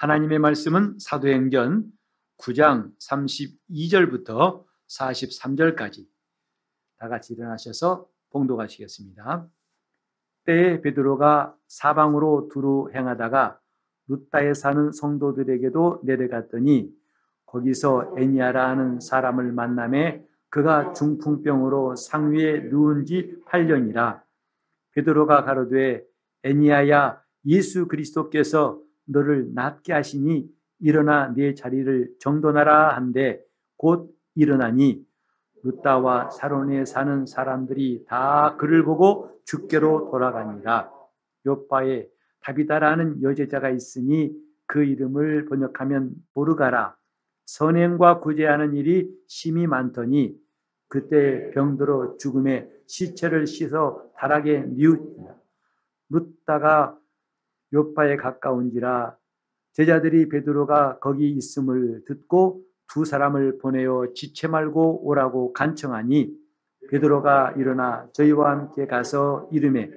하나님의 말씀은 사도행전 9장 32절부터 43절까지 다 같이 일어나셔서 봉독하시겠습니다. 때에 베드로가 사방으로 두루 행하다가 루따에 사는 성도들에게도 내려갔더니 거기서 애니아라 하는 사람을 만남에 그가 중풍병으로 상위에 누운 지 8년이라 베드로가 가로되 애니아야 예수 그리스도께서 너를 낫게 하시니 일어나 네 자리를 정돈하라 한데 곧 일어나니 루따와 사론에 사는 사람들이 다 그를 보고 죽게로 돌아가니라. 요바에 다비다라는 여제자가 있으니 그 이름을 번역하면 보르가라. 선행과 구제하는 일이 심히 많더니 그때 병들어 죽음에 시체를 씻어 다락에 뉘우니라 루따가 요파에 가까운지라 제자들이 베드로가 거기 있음을 듣고 두 사람을 보내어 지체 말고 오라고 간청하니 베드로가 일어나 저희와 함께 가서 이름에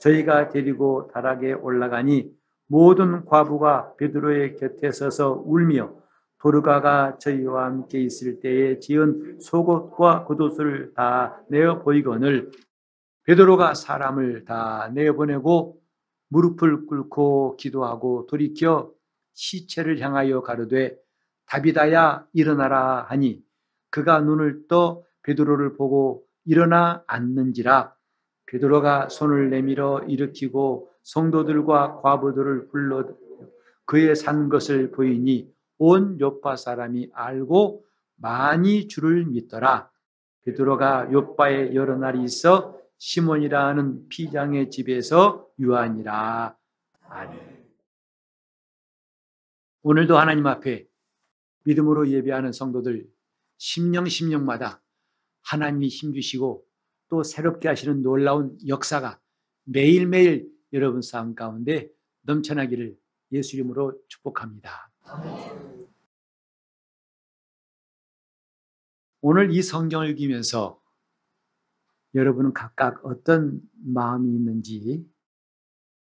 저희가 데리고 다락에 올라가니 모든 과부가 베드로의 곁에 서서 울며 도르가가 저희와 함께 있을 때에 지은 속옷과 겉옷을 다 내어 보이거늘 베드로가 사람을 다 내어 보내고 무릎을 꿇고 기도하고 돌이켜 시체를 향하여 가로되 다비다야 일어나라 하니 그가 눈을 떠 베드로를 보고 일어나 앉는지라. 베드로가 손을 내밀어 일으키고 성도들과 과부들을 불러 그의 산 것을 보이니 온 요파 사람이 알고 많이 주를 믿더라. 베드로가 요파에 여러 날이 있어 시몬이라 하는 피장의 집에서 유하니라 아멘. 오늘도 하나님 앞에 믿음으로 예배하는 성도들 심령 심령마다 하나님이 힘주시고 또 새롭게 하시는 놀라운 역사가 매일매일 여러분 삶 가운데 넘쳐나기를 예수 이름으로 축복합니다. 오늘 이 성경을 읽으면서 여러분은 각각 어떤 마음이 있는지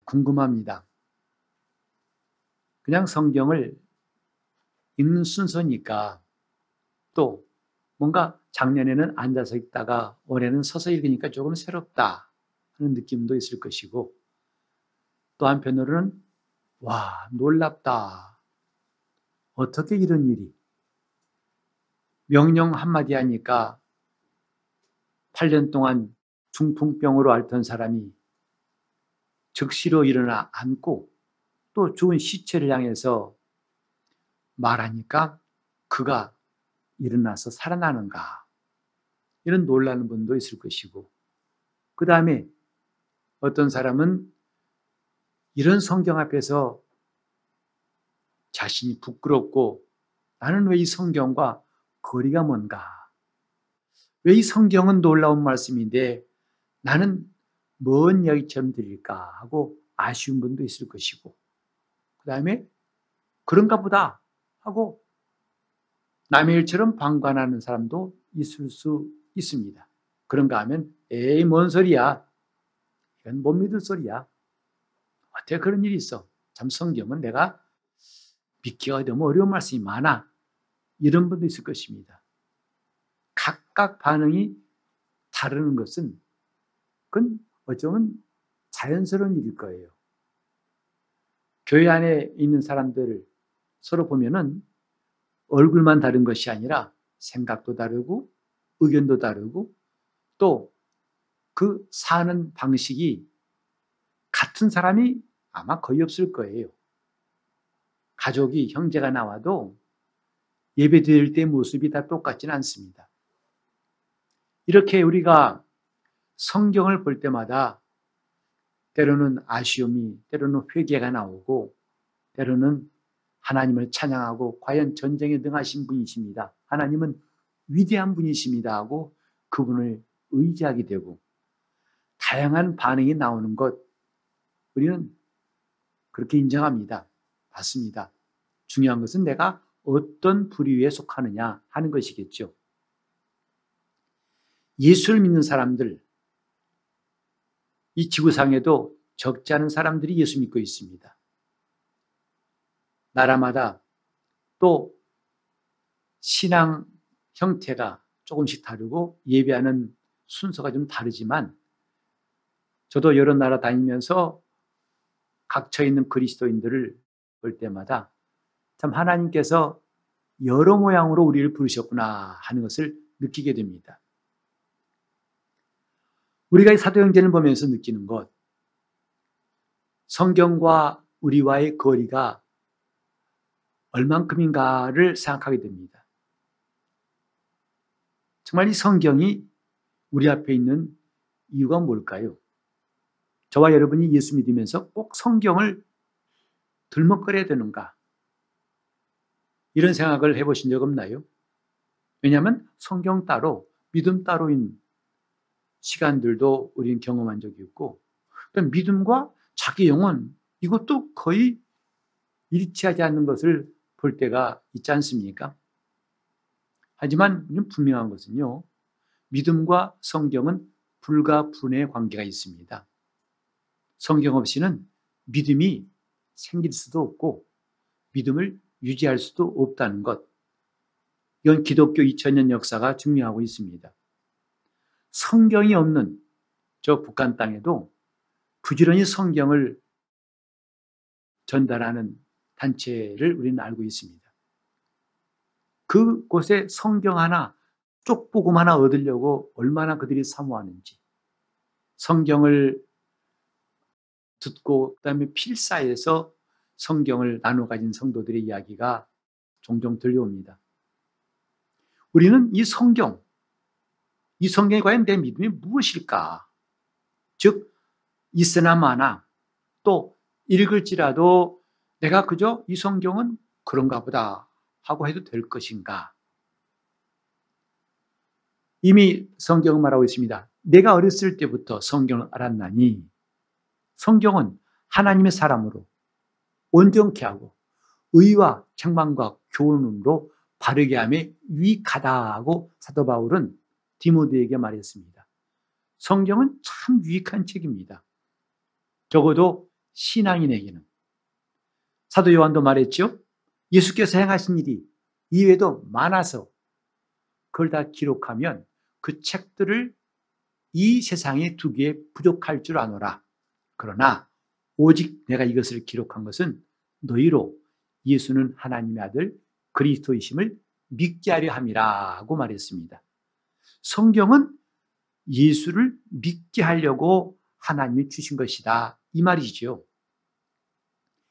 궁금합니다. 그냥 성경을 읽는 순서니까 또 뭔가 작년에는 앉아서 읽다가 올해는 서서 읽으니까 조금 새롭다 하는 느낌도 있을 것이고 또 한편으로는 와 놀랍다 어떻게 이런 일이 명령 한마디 하니까 8년 동안 중풍병으로 앓던 사람이 즉시로 일어나 앉고 또 죽은 시체를 향해서 말하니까 그가 일어나서 살아나는가. 이런 놀라는 분도 있을 것이고, 그 다음에 어떤 사람은 이런 성경 앞에서 자신이 부끄럽고 나는 왜 이 성경과 거리가 뭔가? 왜 이 성경은 놀라운 말씀인데 나는 먼 이야기처럼 들릴까 하고 아쉬운 분도 있을 것이고, 그 다음에 그런가 보다 하고 남의 일처럼 방관하는 사람도 있을 수 있습니다. 그런가 하면 에이 뭔 소리야. 이건 못 믿을 소리야. 어떻게 그런 일이 있어. 참 성경은 내가 믿기가 너무 어려운 말씀이 많아. 이런 분도 있을 것입니다. 각각 반응이 다르는 것은 그건 어쩌면 자연스러운 일일 거예요. 교회 안에 있는 사람들을 서로 보면은 얼굴만 다른 것이 아니라 생각도 다르고 의견도 다르고 또 그 사는 방식이 같은 사람이 아마 거의 없을 거예요. 가족이 형제가 나와도 예배 드릴 때 모습이 다 똑같지는 않습니다. 이렇게 우리가 성경을 볼 때마다 때로는 아쉬움이, 때로는 회개가 나오고, 때로는 하나님을 찬양하고 과연 전쟁에 능하신 분이십니다. 하나님은 위대한 분이십니다 하고 그분을 의지하게 되고 다양한 반응이 나오는 것 우리는 그렇게 인정합니다. 맞습니다. 중요한 것은 내가 어떤 부류에 속하느냐 하는 것이겠죠. 예수를 믿는 사람들, 이 지구상에도 적지 않은 사람들이 예수 믿고 있습니다. 나라마다 또 신앙 형태가 조금씩 다르고 예배하는 순서가 좀 다르지만 저도 여러 나라 다니면서 각처 있는 그리스도인들을 볼 때마다 참 하나님께서 여러 모양으로 우리를 부르셨구나 하는 것을 느끼게 됩니다. 우리가 이 사도행전을 보면서 느끼는 것, 성경과 우리와의 거리가 얼만큼인가를 생각하게 됩니다. 정말 이 성경이 우리 앞에 있는 이유가 뭘까요? 저와 여러분이 예수 믿으면서 꼭 성경을 들먹거려야 되는가? 이런 생각을 해보신 적 없나요? 왜냐하면 성경 따로, 믿음 따로인 시간들도 우리는 경험한 적이 있고, 믿음과 자기 영혼, 이것도 거의 일치하지 않는 것을 볼 때가 있지 않습니까? 하지만 분명한 것은요, 믿음과 성경은 불가분의 관계가 있습니다. 성경 없이는 믿음이 생길 수도 없고 믿음을 유지할 수도 없다는 것. 이건 기독교 2000년 역사가 증명하고 있습니다. 성경이 없는 저 북한 땅에도 부지런히 성경을 전달하는 단체를 우리는 알고 있습니다. 그곳에 성경 하나, 쪽복음 하나 얻으려고 얼마나 그들이 사모하는지, 성경을 듣고 그다음에 필사에서 성경을 나눠 가진 성도들의 이야기가 종종 들려옵니다. 우리는 이 성경, 이 성경에 과연 내 믿음이 무엇일까? 즉, 있으나 마나 또 읽을지라도 내가 그저 이 성경은 그런가 보다 하고 해도 될 것인가? 이미 성경은 말하고 있습니다. 내가 어렸을 때부터 성경을 알았나니 성경은 하나님의 사람으로 온전케 하고 의와 책망과 교훈으로 바르게 함에 유익하다고 사도 바울은 디모데에게 말했습니다. 성경은 참 유익한 책입니다. 적어도 신앙인에게는 사도 요한도 말했죠. 예수께서 행하신 일이 이외에도 많아서 그걸 다 기록하면 그 책들을 이 세상에 두기에 부족할 줄 아노라. 그러나 오직 내가 이것을 기록한 것은 너희로 예수는 하나님의 아들 그리스도이심을 믿게 하려 함이라고 말했습니다. 성경은 예수를 믿게 하려고 하나님이 주신 것이다. 이 말이지요.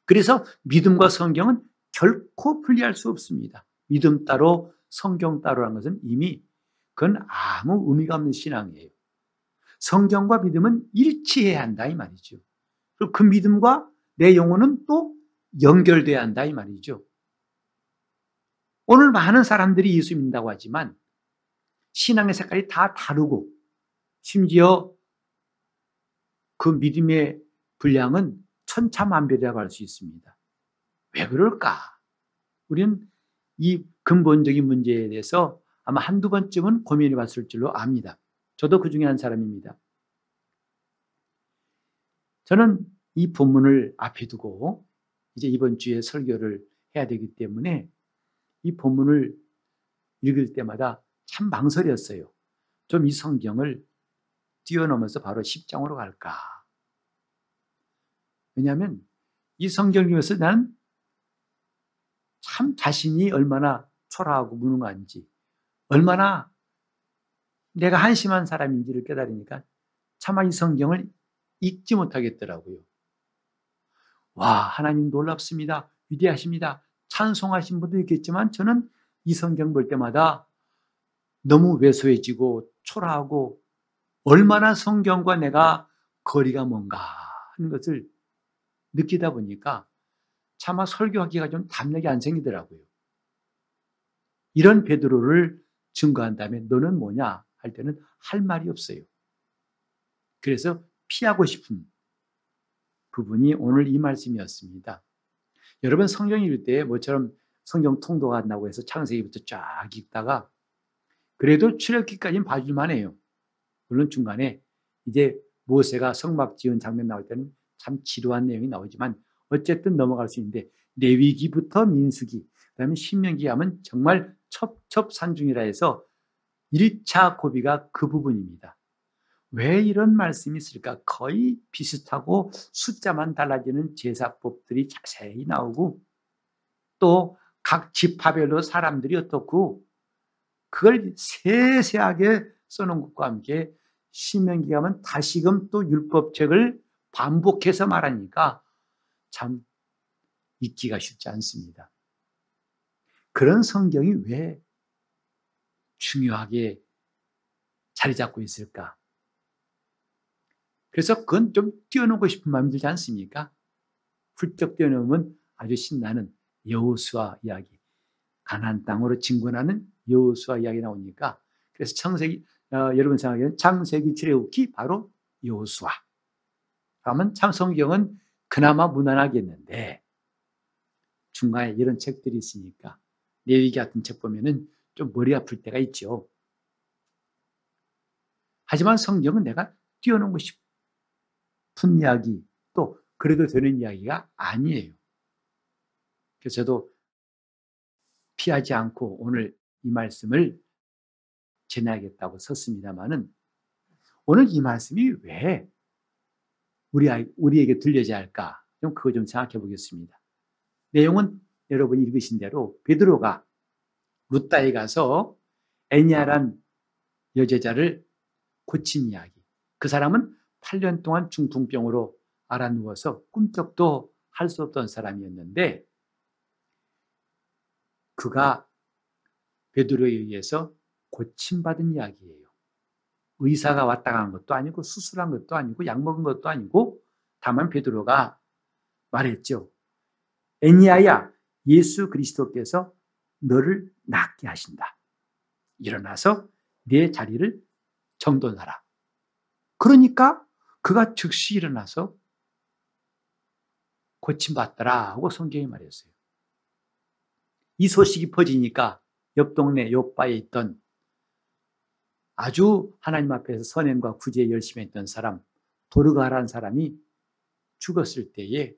그래서 믿음과 성경은 결코 분리할 수 없습니다. 믿음 따로 성경 따로라는 것은 이미 그건 아무 의미가 없는 신앙이에요. 성경과 믿음은 일치해야 한다 이 말이죠. 그리고 그 믿음과 내 영혼은 또 연결돼야 한다 이 말이죠. 오늘 많은 사람들이 예수 믿는다고 하지만 신앙의 색깔이 다 다르고 심지어 그 믿음의 분량은 천차만별이라고 할 수 있습니다. 왜 그럴까? 우리는 이 근본적인 문제에 대해서 아마 한두 번쯤은 고민해 봤을 줄로 압니다. 저도 그 중에 한 사람입니다. 저는 이 본문을 앞에 두고 이제 이번 주에 설교를 해야 되기 때문에 이 본문을 읽을 때마다 참 망설였어요. 좀 이 성경을 뛰어넘어서 바로 10장으로 갈까. 왜냐하면 이 성경을 위해서 난 참 자신이 얼마나 초라하고 무능한지, 얼마나 내가 한심한 사람인지를 깨달으니까 차마 이 성경을 읽지 못하겠더라고요. 와, 하나님 놀랍습니다. 위대하십니다. 찬송하신 분도 있겠지만 저는 이 성경 볼 때마다 너무 왜소해지고 초라하고 얼마나 성경과 내가 거리가 뭔가 하는 것을 느끼다 보니까 차마 설교하기가 좀 담력이 안 생기더라고요. 이런 베드로를 증거한 다음에 너는 뭐냐? 할 때는 할 말이 없어요. 그래서 피하고 싶은 부분이 오늘 이 말씀이었습니다. 여러분 성경 읽을 때 뭐처럼 성경 나고 해서 창세기부터 쫙 읽다가 그래도 출애굽기까지는 봐줄만 해요. 물론 중간에 이제 모세가 성막 지은 장면 나올 때는 참 지루한 내용이 나오지만 어쨌든 넘어갈 수 있는데 내위기부터 민수기, 그다음에 신명기 하면 정말 첩첩산중이라 해서 1차 고비가 그 부분입니다. 왜 이런 말씀이 있을까? 거의 비슷하고 숫자만 달라지는 제사법들이 자세히 나오고 또각 지파별로 사람들이 어떻고 그걸 세세하게 써놓은 것과 함께 신명기 하면 다시금 또 율법책을 반복해서 말하니까 참 읽기가 쉽지 않습니다. 그런 성경이 왜 중요하게 자리 잡고 있을까? 그래서 그건 좀 뛰어넘고 싶은 마음이 들지 않습니까? 훌쩍 뛰어넘으면 아주 신나는 여호수아 이야기, 가나안 땅으로 진군하는 여호수아 이야기 나오니까 그래서 창세기 어, 여러분 생각에는 창세기 출애굽기 바로 여호수아. 그러면 참 성경은 그나마 무난하겠는데 중간에 이런 책들이 있으니까 내위기 같은 책 보면은 좀 머리 아플 때가 있죠. 하지만 성경은 내가 뛰어넘고 싶은 이야기 또 그래도 되는 이야기가 아니에요. 그래서 저도 피하지 않고 오늘 이 말씀을 전해야겠다고 썼습니다만은 오늘 이 말씀이 왜 우리 우리에게 들려져야 할까? 좀 그거 좀 생각해 보겠습니다. 내용은 여러분이 읽으신 대로 베드로가 루따에 가서 애니아란 여제자를 고친 이야기. 그 사람은 8년 동안 중풍병으로 알아 누워서 꿈쩍도 할 수 없던 사람이었는데 그가 베드로에 의해서 고침받은 이야기예요. 의사가 왔다 간 것도 아니고 수술한 것도 아니고 약 먹은 것도 아니고 다만 베드로가 말했죠. 애니아야 예수 그리스도께서 너를 낫게 하신다. 일어나서 내 자리를 정돈하라. 그러니까 그가 즉시 일어나서 고침받더라 하고 성경이 말했어요. 이 소식이 퍼지니까 옆 동네 옆바에 있던 아주 하나님 앞에서 선행과 구제에 열심히 했던 사람 도르가라는 사람이 죽었을 때에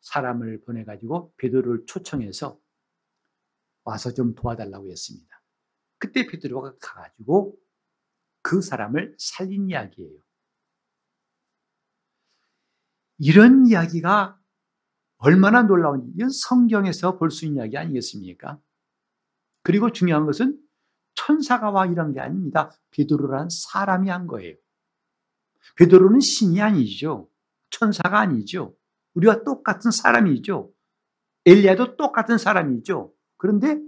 사람을 보내가지고 베드로를 초청해서 와서 좀 도와달라고 했습니다. 그때 베드로가 가가지고 그 사람을 살린 이야기예요. 이런 이야기가 얼마나 놀라운 이건 성경에서 볼 수 있는 이야기 아니겠습니까? 그리고 중요한 것은 천사가 와 이런 게 아닙니다. 베드로라는 사람이 한 거예요. 베드로는 신이 아니죠. 천사가 아니죠. 우리와 똑같은 사람이죠. 엘리야도 똑같은 사람이죠. 그런데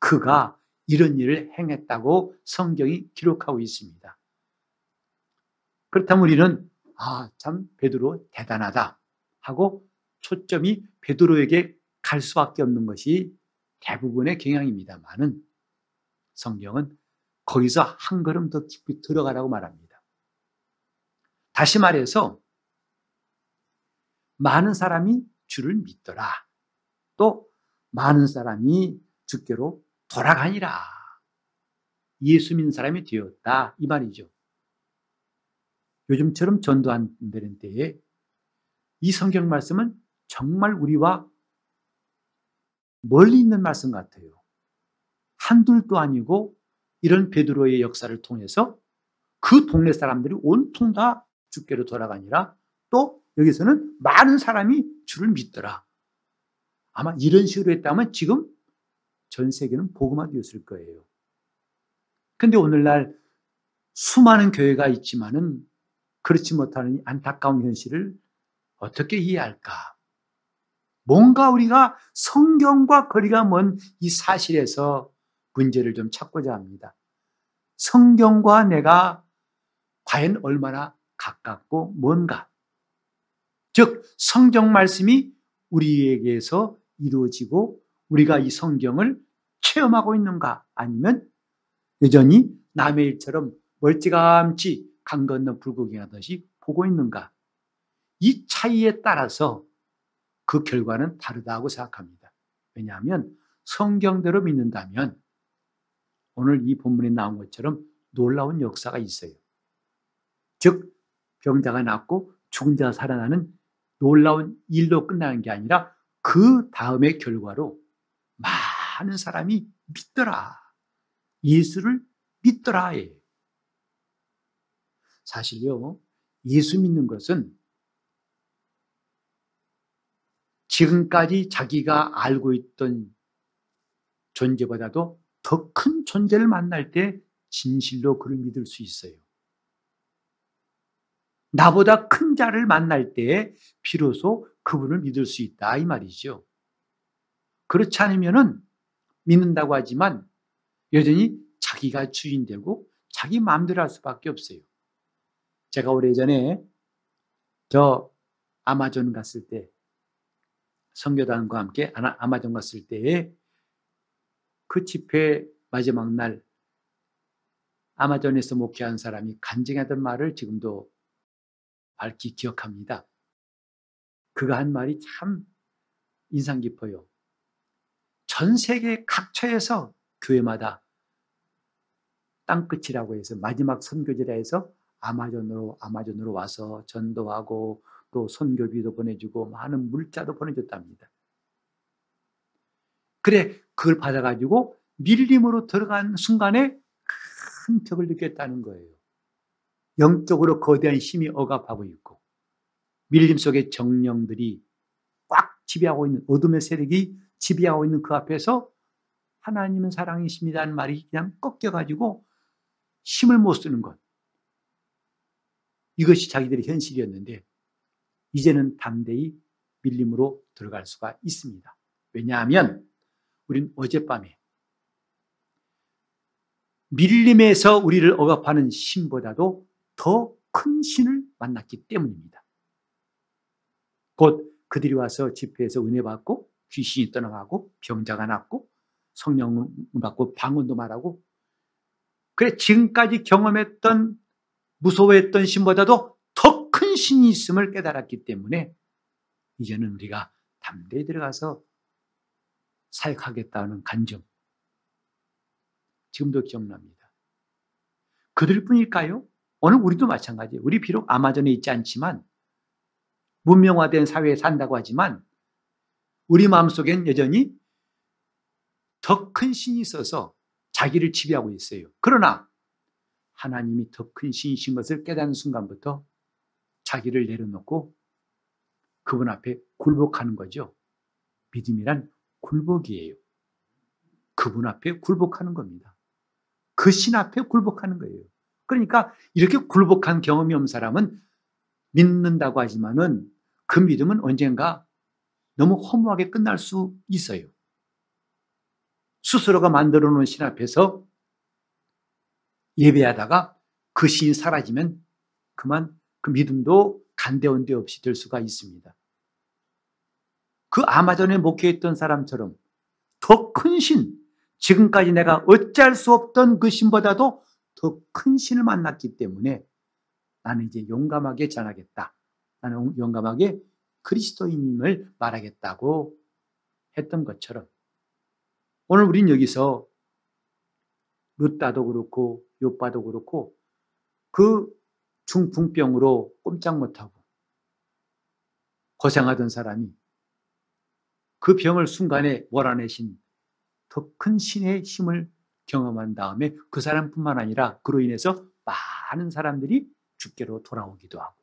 그가 이런 일을 행했다고 성경이 기록하고 있습니다. 그렇다면 우리는 아, 참 베드로 대단하다 하고 초점이 베드로에게 갈 수밖에 없는 것이 대부분의 경향입니다만은 성경은 거기서 한 걸음 더 깊이 들어가라고 말합니다. 다시 말해서 많은 사람이 주를 믿더라. 또 많은 사람이 주께로 돌아가니라. 예수 믿는 사람이 되었다. 이 말이죠. 요즘처럼 전도 안 되는 때에 이 성경 말씀은 정말 우리와 멀리 있는 말씀 같아요. 한둘도 아니고 이런 베드로의 역사를 통해서 그 동네 사람들이 온통 다 주께로 돌아가니라 또 여기서는 많은 사람이 주를 믿더라. 아마 이런 식으로 했다면 지금 전 세계는 복음화 되었을 거예요. 근데 오늘날 수많은 교회가 있지만은 그렇지 못하는 안타까운 현실을 어떻게 이해할까? 뭔가 우리가 성경과 거리가 먼 이 사실에서 문제를 좀 찾고자 합니다. 성경과 내가 과연 얼마나 가깝고 뭔가. 즉, 성경 말씀이 우리에게서 이루어지고 우리가 이 성경을 체험하고 있는가 아니면 여전히 남의 일처럼 멀찌감치 강 건너 불구경하듯이 보고 있는가 이 차이에 따라서 그 결과는 다르다고 생각합니다. 왜냐하면 성경대로 믿는다면 오늘 이 본문에 나온 것처럼 놀라운 역사가 있어요. 즉 병자가 낫고 죽은 자가 살아나는 놀라운 일로 끝나는 게 아니라 그 다음의 결과로 많은 사람이 믿더라. 예수를 믿더라. 사실요, 예수 믿는 것은 지금까지 자기가 알고 있던 존재보다도 더 큰 존재를 만날 때 진실로 그를 믿을 수 있어요. 나보다 큰 자를 만날 때 비로소 그분을 믿을 수 있다 이 말이죠. 그렇지 않으면은 믿는다고 하지만 여전히 자기가 주인되고 자기 마음대로 할 수밖에 없어요. 제가 오래전에 저 아마존 갔을 때 성교단과 함께 아마존 갔을 때에 그 집회 마지막 날 아마존에서 목회한 사람이 간증하던 말을 지금도 밝히 기억합니다. 그가 한 말이 참 인상 깊어요. 전 세계 각처에서 교회마다 땅끝이라고 해서 마지막 선교지라 해서 아마존으로 아마존으로 와서 전도하고 또 선교비도 보내주고 많은 물자도 보내줬답니다. 그래 그걸 받아가지고 밀림으로 들어간 순간에 큰 벽을 느꼈다는 거예요. 영적으로 거대한 힘이 억압하고 있고 밀림 속에 정령들이 꽉 지배하고 있는 어둠의 세력이 지배하고 있는 그 앞에서 하나님은 사랑이십니다는 말이 그냥 꺾여가지고 힘을 못 쓰는 것. 이것이 자기들의 현실이었는데 이제는 담대히 밀림으로 들어갈 수가 있습니다. 왜냐하면 우린 어젯밤에 밀림에서 우리를 억압하는 신보다도 더 큰 신을 만났기 때문입니다. 곧 그들이 와서 집회에서 은혜 받고 귀신이 떠나가고 병자가 낫고 성령 받고 방언도 말하고 그래 지금까지 경험했던 무서워했던 신보다도 신이 있음을 깨달았기 때문에 이제는 우리가 담대히 들어가서 사역하겠다는 간증 지금도 기억납니다. 그들뿐일까요? 오늘 우리도 마찬가지예요. 우리 비록 아마존에 있지 않지만 문명화된 사회에 산다고 하지만 우리 마음속엔 여전히 더 큰 신이 있어서 자기를 지배하고 있어요. 그러나 하나님이 더 큰 신이신 것을 깨닫는 순간부터 자기를 내려놓고 그분 앞에 굴복하는 거죠. 믿음이란 굴복이에요. 그분 앞에 굴복하는 겁니다. 그 신 앞에 굴복하는 거예요. 그러니까 이렇게 굴복한 경험이 없는 사람은 믿는다고 하지만은 그 믿음은 언젠가 너무 허무하게 끝날 수 있어요. 스스로가 만들어 놓은 신 앞에서 예배하다가 그 신이 사라지면 그만 그 믿음도 간데온 데 없이 될 수가 있습니다. 그 아마존에 목회했던 사람처럼 더 큰 신, 지금까지 내가 어찌할 수 없던 그 신보다도 더 큰 신을 만났기 때문에 나는 이제 용감하게 전하겠다. 나는 용감하게 그리스도인임을 말하겠다고 했던 것처럼 오늘 우린 여기서 루따도 그렇고 요빠도 그렇고 그 중풍병으로 꼼짝 못하고 고생하던 사람이 그 병을 순간에 몰아내신 더 큰 신의 힘을 경험한 다음에 그 사람뿐만 아니라 그로 인해서 많은 사람들이 주께로 돌아오기도 하고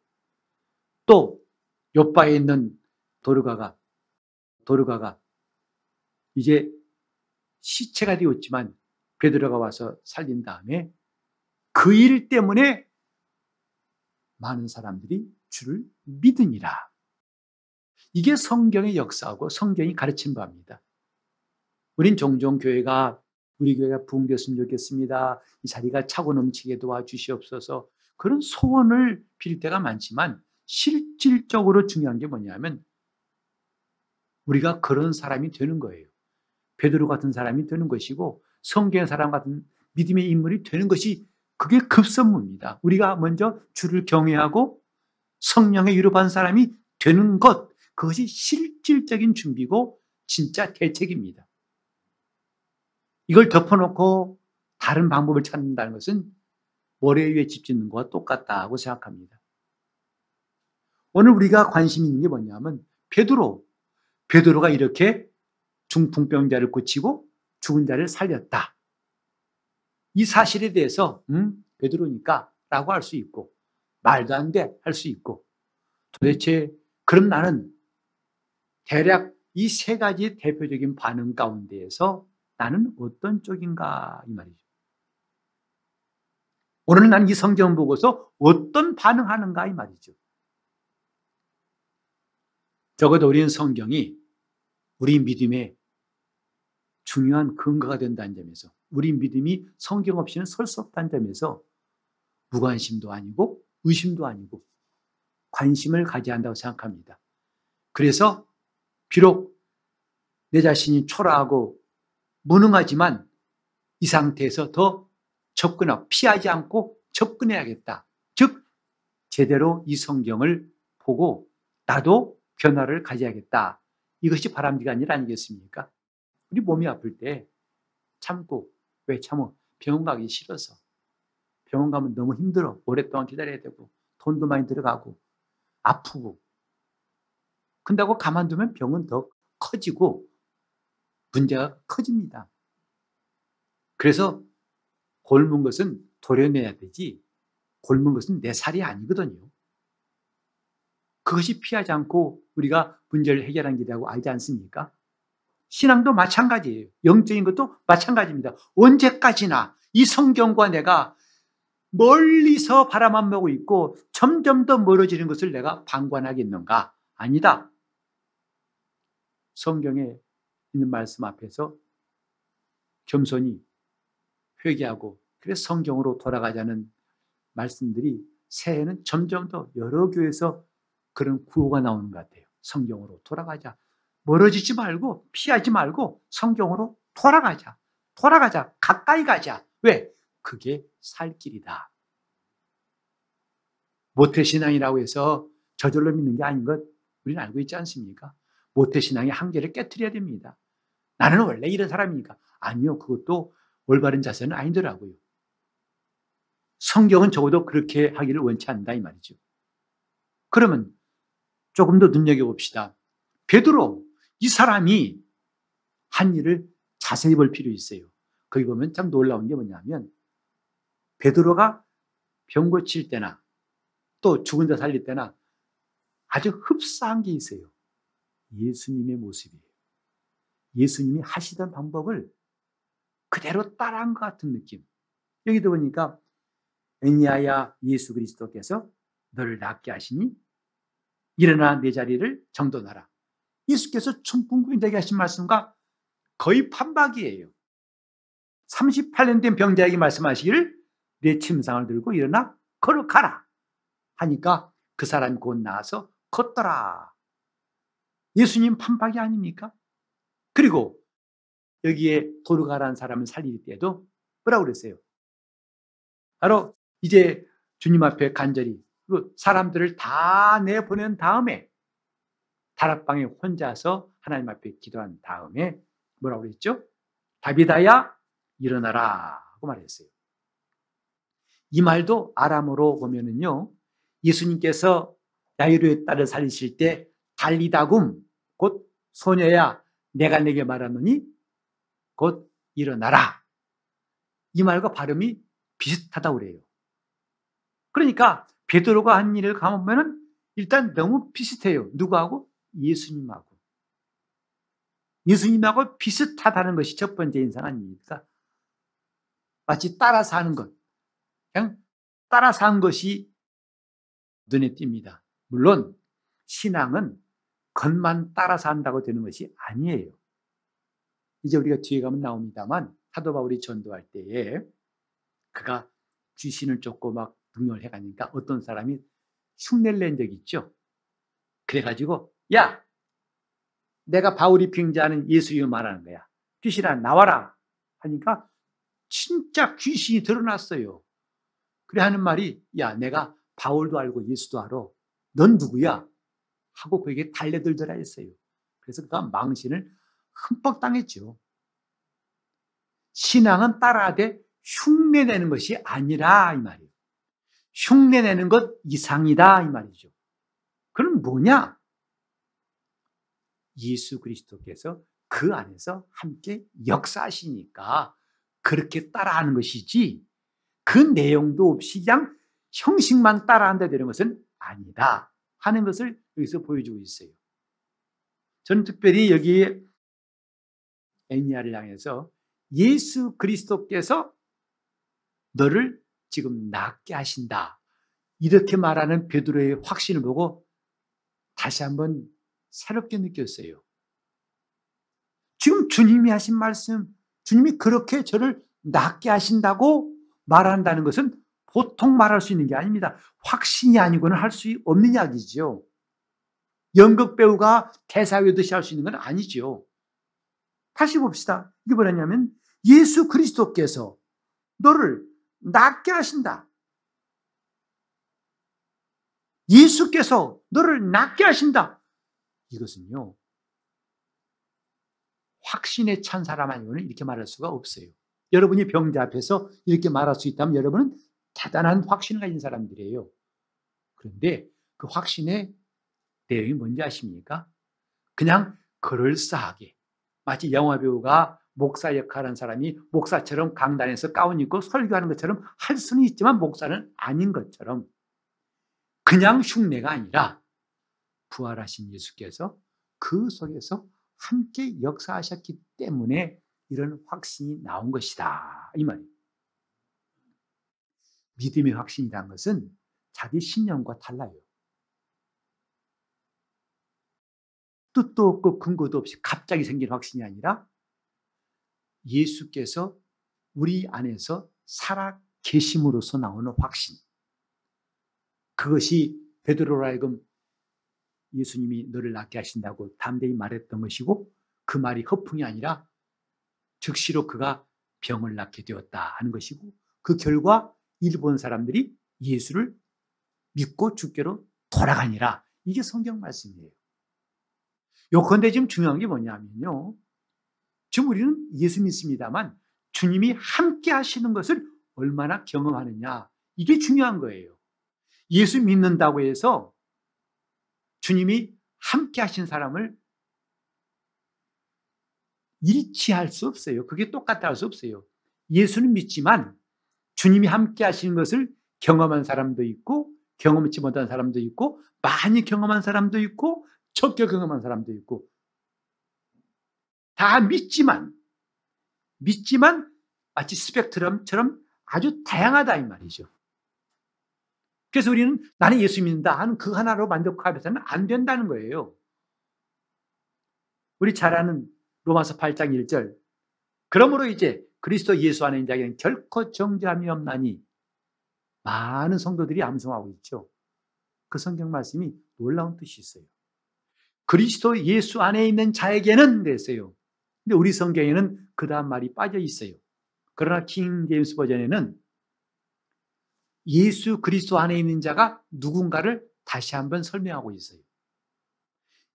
또 옆바에 있는 도르가가 도르가가 이제 시체가 되었지만 베드로가 와서 살린 다음에 그 일 때문에 많은 사람들이 주를 믿으니라. 이게 성경의 역사하고 성경이 가르친 바입니다. 우린 종종 교회가 우리 교회가 부흥됐으면 좋겠습니다. 이 자리가 차고 넘치게 도와주시옵소서. 그런 소원을 빌 때가 많지만 실질적으로 중요한 게 뭐냐면 우리가 그런 사람이 되는 거예요. 베드로 같은 사람이 되는 것이고 성경의 사람 같은 믿음의 인물이 되는 것이 그게 급선무입니다. 우리가 먼저 주를 경외하고 성령의 위로받은 사람이 되는 것 그것이 실질적인 준비고 진짜 대책입니다. 이걸 덮어놓고 다른 방법을 찾는다는 것은 모래 위에 집 짓는 것과 똑같다고 생각합니다. 오늘 우리가 관심 있는 게 뭐냐면 베드로 베드로가 이렇게 중풍병자를 고치고 죽은 자를 살렸다. 이 사실에 대해서 음, 베드로니까 라고 할 수 있고 말도 안 돼 할 수 있고 도대체 그럼 나는 대략 이 세 가지 대표적인 반응 가운데에서 나는 어떤 쪽인가 이 말이죠. 오늘 나는 이 성경 보고서 어떤 반응하는가 이 말이죠. 적어도 우리는 성경이 우리 믿음의 중요한 근거가 된다는 점에서 우리 믿음이 성경 없이는 설 수 없다는 점에서 무관심도 아니고 의심도 아니고 관심을 가져야 한다고 생각합니다. 그래서 비록 내 자신이 초라하고 무능하지만 이 상태에서 더 접근하고 피하지 않고 접근해야겠다. 즉 제대로 이 성경을 보고 나도 변화를 가져야겠다. 이것이 바람직한 일 아니겠습니까? 우리 몸이 아플 때 참고 왜 참어? 병원 가기 싫어서 병원 가면 너무 힘들어. 오랫동안 기다려야 되고 돈도 많이 들어가고 아프고 근다고 가만두면 병은 더 커지고 문제가 커집니다. 그래서 골문 것은 도려내야 되지 골문 것은 내 살이 아니거든요. 그것이 피하지 않고 우리가 문제를 해결한 길이라고 알지 않습니까? 신앙도 마찬가지예요. 영적인 것도 마찬가지입니다. 언제까지나 이 성경과 내가 멀리서 바라만 보고 있고 점점 더 멀어지는 것을 내가 방관하겠는가? 아니다. 성경에 있는 말씀 앞에서 겸손히 회개하고 그래서 성경으로 돌아가자는 말씀들이 새해에는 점점 더 여러 교회에서 그런 구호가 나오는 것 같아요. 성경으로 돌아가자. 멀어지지 말고 피하지 말고 성경으로 돌아가자. 돌아가자. 가까이 가자. 왜? 그게 살 길이다. 모태신앙이라고 해서 저절로 믿는 게 아닌 것 우리는 알고 있지 않습니까? 모태신앙의 한계를 깨뜨려야 됩니다. 나는 원래 이런 사람이니까. 아니요. 그것도 올바른 자세는 아니더라고요. 성경은 적어도 그렇게 하기를 원치 않는다 이 말이죠. 그러면 조금 더 눈여겨봅시다. 베드로 이 사람이 한 일을 자세히 볼 필요 있어요. 거기 보면 참 놀라운 게 뭐냐면 베드로가 병 고칠 때나 또 죽은 자 살릴 때나 아주 흡사한 게 있어요. 예수님의 모습이에요. 예수님이 하시던 방법을 그대로 따라한 것 같은 느낌. 여기도 보니까 애니아야 예수 그리스도께서 너를 낫게 하시니 일어나 내 자리를 정돈하라. 예수께서 충풍부인 되게 하신 말씀과 거의 판박이에요. 38년 된 병자에게 말씀하시기를 내 침상을 들고 일어나 걸어가라 하니까 그 사람이 곧 나와서 걷더라. 예수님 판박이 아닙니까? 그리고 여기에 도르가라는 사람을 살릴 때도 뭐라고 그랬어요? 바로 이제 주님 앞에 간절히 사람들을 다 내보낸 다음에 다락방에 혼자서 하나님 앞에 기도한 다음에 뭐라고 그랬죠? 다비다야 일어나라 하고 말했어요. 이 말도 아람어로 보면은요. 예수님께서 야이로의 딸을 살리실 때 달리다굼 곧 소녀야 내가 내게 말하노니 곧 일어나라. 이 말과 발음이 비슷하다고 그래요. 그러니까 베드로가 한 일을 가보면은 일단 너무 비슷해요. 누구하고? 예수님하고. 예수님하고 비슷하다는 것이 첫 번째 인상 아닙니까? 마치 따라서 하는 것. 그냥 따라서 한 것이 눈에 띕니다. 물론 신앙은 겉만 따라서 한다고 되는 것이 아니에요. 이제 우리가 뒤에 가면 나옵니다만 사도 바울이 전도할 때에 그가 귀신을 쫓고 막 등용을 해가니까 어떤 사람이 흉내를 낸 적이 있죠. 그래가지고 야 내가 바울이 빙자하는 예수님을 말하는 거야. 귀신아 나와라 하니까 진짜 귀신이 드러났어요. 그래 하는 말이 야 내가 바울도 알고 예수도 알아. 넌 누구야? 하고 그에게 달려들더라 했어요. 그래서 그가 망신을 흠뻑 당했죠. 신앙은 따라하되 흉내내는 것이 아니라 이 말이에요. 흉내내는 것 이상이다 이 말이죠. 그럼 뭐냐? 예수 그리스도께서 그 안에서 함께 역사하시니까 그렇게 따라하는 것이지 그 내용도 없이 그냥 형식만 따라한다 되는 것은 아니다 하는 것을 여기서 보여주고 있어요. 저는 특별히 여기 애니아를 향해서 예수 그리스도께서 너를 지금 낫게 하신다. 이렇게 말하는 베드로의 확신을 보고 다시 한번 새롭게 느꼈어요. 지금 주님이 하신 말씀, 주님이 그렇게 저를 낫게 하신다고 말한다는 것은 보통 말할 수 있는 게 아닙니다. 확신이 아니고는 할 수 없는 이야기죠. 연극 배우가 대사 외듯이 할 수 있는 건 아니죠. 다시 봅시다. 이게 뭐냐면 예수 그리스도께서 너를 낫게 하신다. 예수께서 너를 낫게 하신다. 이것은요. 확신에 찬 사람 아니고는 이렇게 말할 수가 없어요. 여러분이 병자 앞에서 이렇게 말할 수 있다면 여러분은 대단한 확신을 가진 사람들이에요. 그런데 그 확신의 내용이 뭔지 아십니까? 그냥 그럴싸하게 마치 영화 배우가 목사 역할하는 사람이 목사처럼 강단에서 가운 입고 설교하는 것처럼 할 수는 있지만 목사는 아닌 것처럼 그냥 흉내가 아니라 부활하신 예수께서 그 속에서 함께 역사하셨기 때문에 이런 확신이 나온 것이다. 이 말이에요. 믿음의 확신이란 것은 자기 신념과 달라요. 뜻도 없고 근거도 없이 갑자기 생긴 확신이 아니라 예수께서 우리 안에서 살아 계심으로서 나오는 확신. 그것이 베드로로 하여금 예수님이 너를 낫게 하신다고 담대히 말했던 것이고 그 말이 허풍이 아니라 즉시로 그가 병을 낫게 되었다 하는 것이고 그 결과 일본 사람들이 예수를 믿고 주께로 돌아가니라. 이게 성경 말씀이에요. 요컨대 지금 중요한 게 뭐냐면요. 지금 우리는 예수 믿습니다만 주님이 함께 하시는 것을 얼마나 경험하느냐. 이게 중요한 거예요. 예수 믿는다고 해서 주님이 함께 하신 사람을 일치할 수 없어요. 그게 똑같다 할수 없어요. 예수는 믿지만 주님이 함께 하시는 것을 경험한 사람도 있고 경험치 못한 사람도 있고 많이 경험한 사람도 있고 적게 경험한 사람도 있고 다 믿지만 믿지만 마치 스펙트럼처럼 아주 다양하다 이 말이죠. 그래서 우리는 나는 예수 믿는다 하는 그 하나로 만족하면서는 안 된다는 거예요. 우리 잘 아는 로마서 8장 1절. 그러므로 이제 그리스도 예수 안에 있는 자에게는 결코 정죄함이 없나니 많은 성도들이 암송하고 있죠. 그 성경 말씀이 놀라운 뜻이 있어요. 그리스도 예수 안에 있는 자에게는 됐어요. 근데 우리 성경에는 그 다음 말이 빠져 있어요. 그러나 킹 제임스 버전에는 예수 그리스도 안에 있는 자가 누군가를 다시 한번 설명하고 있어요.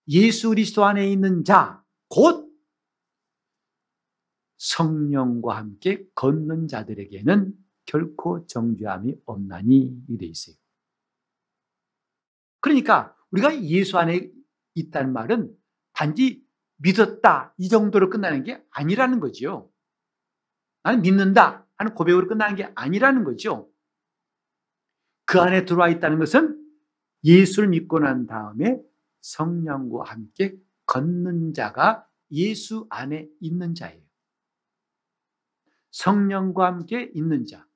예수 그리스도 안에 있는 자, 곧 성령과 함께 걷는 자들에게는 결코 정죄함이 없나니 이돼 있어요. 그러니까 우리가 예수 안에 있다는 말은 단지 믿었다 이 정도로 끝나는 게 아니라는 거죠. 나는 믿는다 하는 고백으로 끝나는 게 아니라는 거죠. 그 안에 들어와 있다는 것은 예수를 믿고 난 다음에 성령과 함께 걷는 자가 예수 안에 있는 자예요. 성령과 함께 있는 자.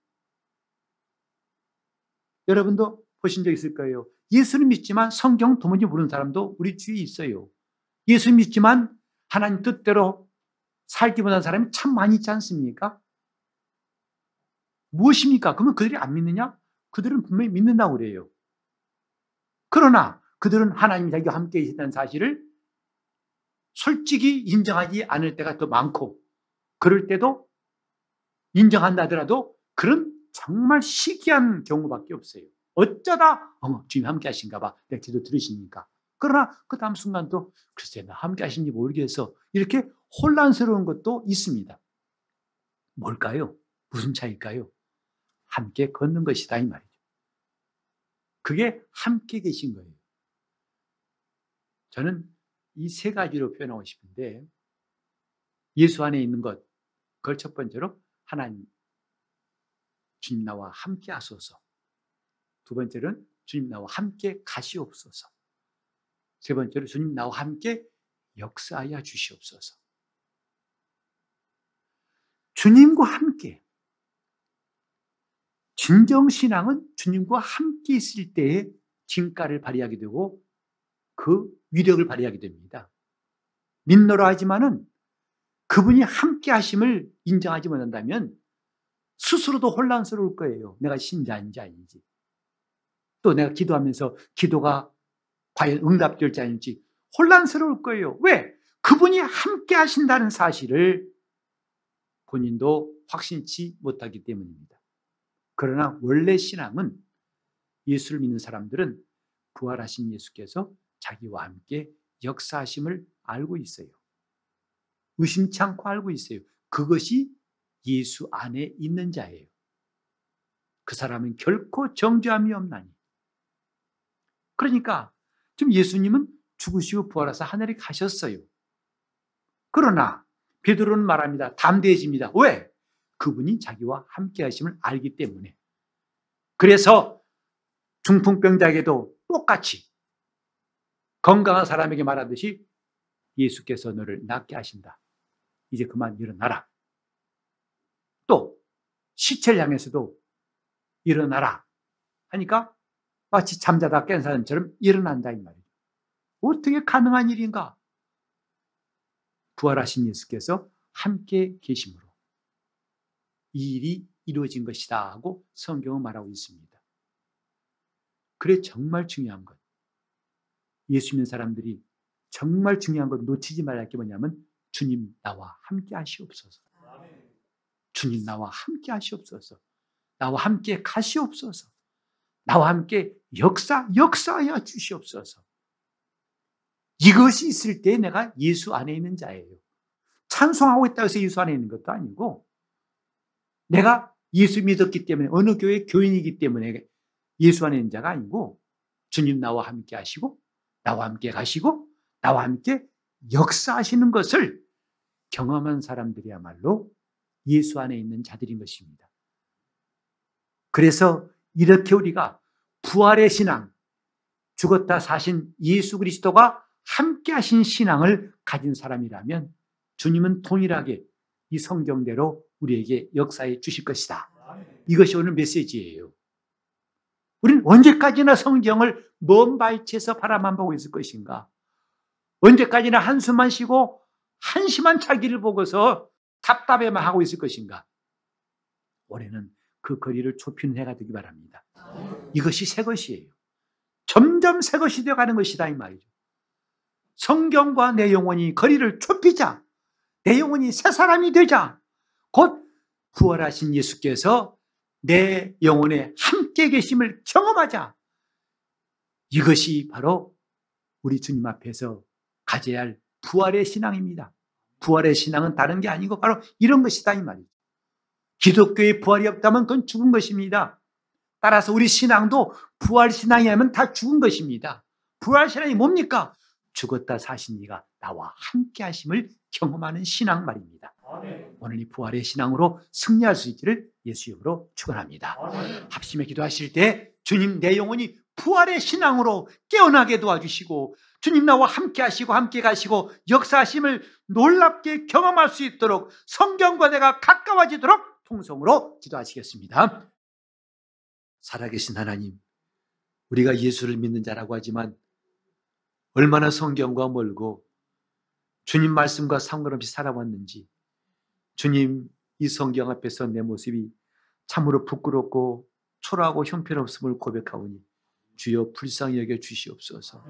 여러분도 보신 적 있을 거예요. 예수를 믿지만 성경 도무지 모르는 사람도 우리 주위에 있어요. 예수 믿지만 하나님 뜻대로 살기 원하는 사람이 참 많이 있지 않습니까? 무엇입니까? 그러면 그들이 안 믿느냐? 그들은 분명히 믿는다고 그래요. 그러나 그들은 하나님이 자기와 함께 있다는 사실을 솔직히 인정하지 않을 때가 더 많고 그럴 때도 인정한다 하더라도 그런 정말 시기한 경우밖에 없어요. 어쩌다 어머 주님 함께 하신가 봐. 내가 기도 들으시니까. 그러나 그 다음 순간 또 글쎄 나 함께 하신지 모르겠어. 이렇게 혼란스러운 것도 있습니다. 뭘까요? 무슨 차일까요? 함께 걷는 것이다 이 말이죠. 그게 함께 계신 거예요. 저는 이 세 가지로 표현하고 싶은데 예수 안에 있는 것, 그걸 첫 번째로 하나님, 주님 나와 함께 하소서. 두 번째로는 주님 나와 함께 가시옵소서. 세 번째로 주님 나와 함께 역사하여 주시옵소서. 주님과 함께 진정 신앙은 주님과 함께 있을 때에 진가를 발휘하게 되고 그 위력을 발휘하게 됩니다. 믿노라 하지만은 그분이 함께 하심을 인정하지 못한다면 스스로도 혼란스러울 거예요. 내가 신자인지 아닌지. 또 내가 기도하면서 기도가 과연 응답될지 아닌지 혼란스러울 거예요. 왜? 그분이 함께 하신다는 사실을 본인도 확신치 못하기 때문입니다. 그러나 원래 신앙은 예수를 믿는 사람들은 부활하신 예수께서 자기와 함께 역사하심을 알고 있어요. 의심치 않고 알고 있어요. 그것이 예수 안에 있는 자예요. 그 사람은 결코 정죄함이 없나니. 그러니까 지금 예수님은 죽으시고 부활하사 하늘에 가셨어요. 그러나 베드로는 말합니다. 담대해집니다. 왜? 그분이 자기와 함께 하심을 알기 때문에. 그래서 중풍병자에게도 똑같이 건강한 사람에게 말하듯이 예수께서 너를 낫게 하신다. 이제 그만 일어나라. 또 시체를 향해서도 일어나라 하니까 마치 잠자다 깬 사람처럼 일어난다 이 말이죠. 어떻게 가능한 일인가? 부활하신 예수께서 함께 계심으로 이 일이 이루어진 것이다 하고 성경은 말하고 있습니다. 그래 정말 중요한 것. 예수 믿는 사람들이 정말 중요한 것 놓치지 말할 게 뭐냐면 주님 나와 함께 하시옵소서. 주님 나와 함께 하시옵소서. 나와 함께 가시옵소서. 나와 함께 역사, 역사하여 주시옵소서. 이것이 있을 때 내가 예수 안에 있는 자예요. 찬송하고 있다고 해서 예수 안에 있는 것도 아니고, 내가 예수 믿었기 때문에, 어느 교회 교인이기 때문에 예수 안에 있는 자가 아니고, 주님 나와 함께 하시고, 나와 함께 가시고, 나와 함께 역사하시는 것을 경험한 사람들이야말로 예수 안에 있는 자들인 것입니다. 그래서 이렇게 우리가 부활의 신앙, 죽었다 사신 예수 그리스도가 함께 하신 신앙을 가진 사람이라면 주님은 동일하게 이 성경대로 우리에게 역사해 주실 것이다. 이것이 오늘 메시지예요. 우리는 언제까지나 성경을 먼 발치에서 바라만 보고 있을 것인가? 언제까지나 한숨만 쉬고 한심한 자기를 보고서 답답해만 하고 있을 것인가? 올해는 그 거리를 좁히는 해가 되기 바랍니다. 이것이 새 것이에요. 점점 새 것이 되어가는 것이다 이 말이죠. 성경과 내 영혼이 거리를 좁히자. 내 영혼이 새 사람이 되자. 곧 부활하신 예수께서 내 영혼에 함께 계심을 경험하자. 이것이 바로 우리 주님 앞에서 가져야 할 부활의 신앙입니다. 부활의 신앙은 다른 게 아니고 바로 이런 것이다 이 말이죠. 기독교의 부활이 없다면 그건 죽은 것입니다. 따라서 우리 신앙도 부활 신앙이 하면 다 죽은 것입니다. 부활 신앙이 뭡니까? 죽었다 사신 이가 나와 함께 하심을 경험하는 신앙 말입니다. 오늘 이 부활의 신앙으로 승리할 수 있기를 예수 이름으로 축원합니다. 합심에 기도하실 때 주님 내 영혼이 부활의 신앙으로 깨어나게 도와주시고 주님 나와 함께 하시고 함께 가시고 역사하심을 놀랍게 경험할 수 있도록 성경과 내가 가까워지도록 통성으로 기도하시겠습니다. 살아계신 하나님, 우리가 예수를 믿는 자라고 하지만 얼마나 성경과 멀고 주님 말씀과 상관없이 살아왔는지 주님 이 성경 앞에서 내 모습이 참으로 부끄럽고 초라하고 형편없음을 고백하오니 주여 불쌍히 여겨 주시옵소서.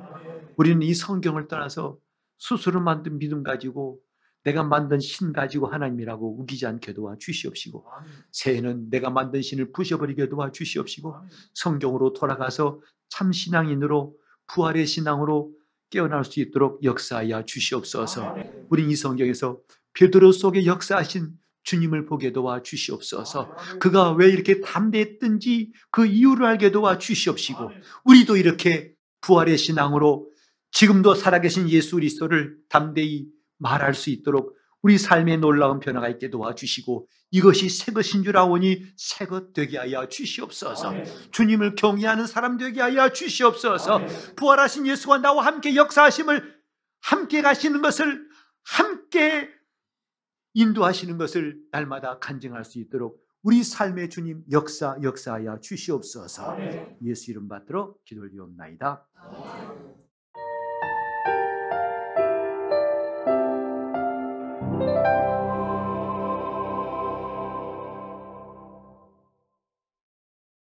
우리는 이 성경을 떠나서 스스로 만든 믿음 가지고 내가 만든 신 가지고 하나님이라고 우기지 않게 도와 주시옵시고 새해는 내가 만든 신을 부셔버리게 도와 주시옵시고 성경으로 돌아가서 참 신앙인으로 부활의 신앙으로 깨어날 수 있도록 역사하여 주시옵소서. 우리 이 성경에서 베드로 속에 역사하신 주님을 보게 도와 주시옵소서. 그가 왜 이렇게 담대했든지 그 이유를 알게 도와 주시옵시고 우리도 이렇게 부활의 신앙으로 지금도 살아계신 예수 그리스도를 담대히 말할 수 있도록 우리 삶에 놀라운 변화가 있게 도와주시고 이것이 새 것인 줄 아오니 새것 되게 하여 주시옵소서. 주님을 경외하는 사람 되게 하여 주시옵소서. 부활하신 예수가 나와 함께 역사하심을 함께 가시는 것을 함께 인도하시는 것을 날마다 간증할 수 있도록 우리 삶의 주님 역사 역사하여 주시옵소서. 예수 이름 받들어 기도를 드옵나이다.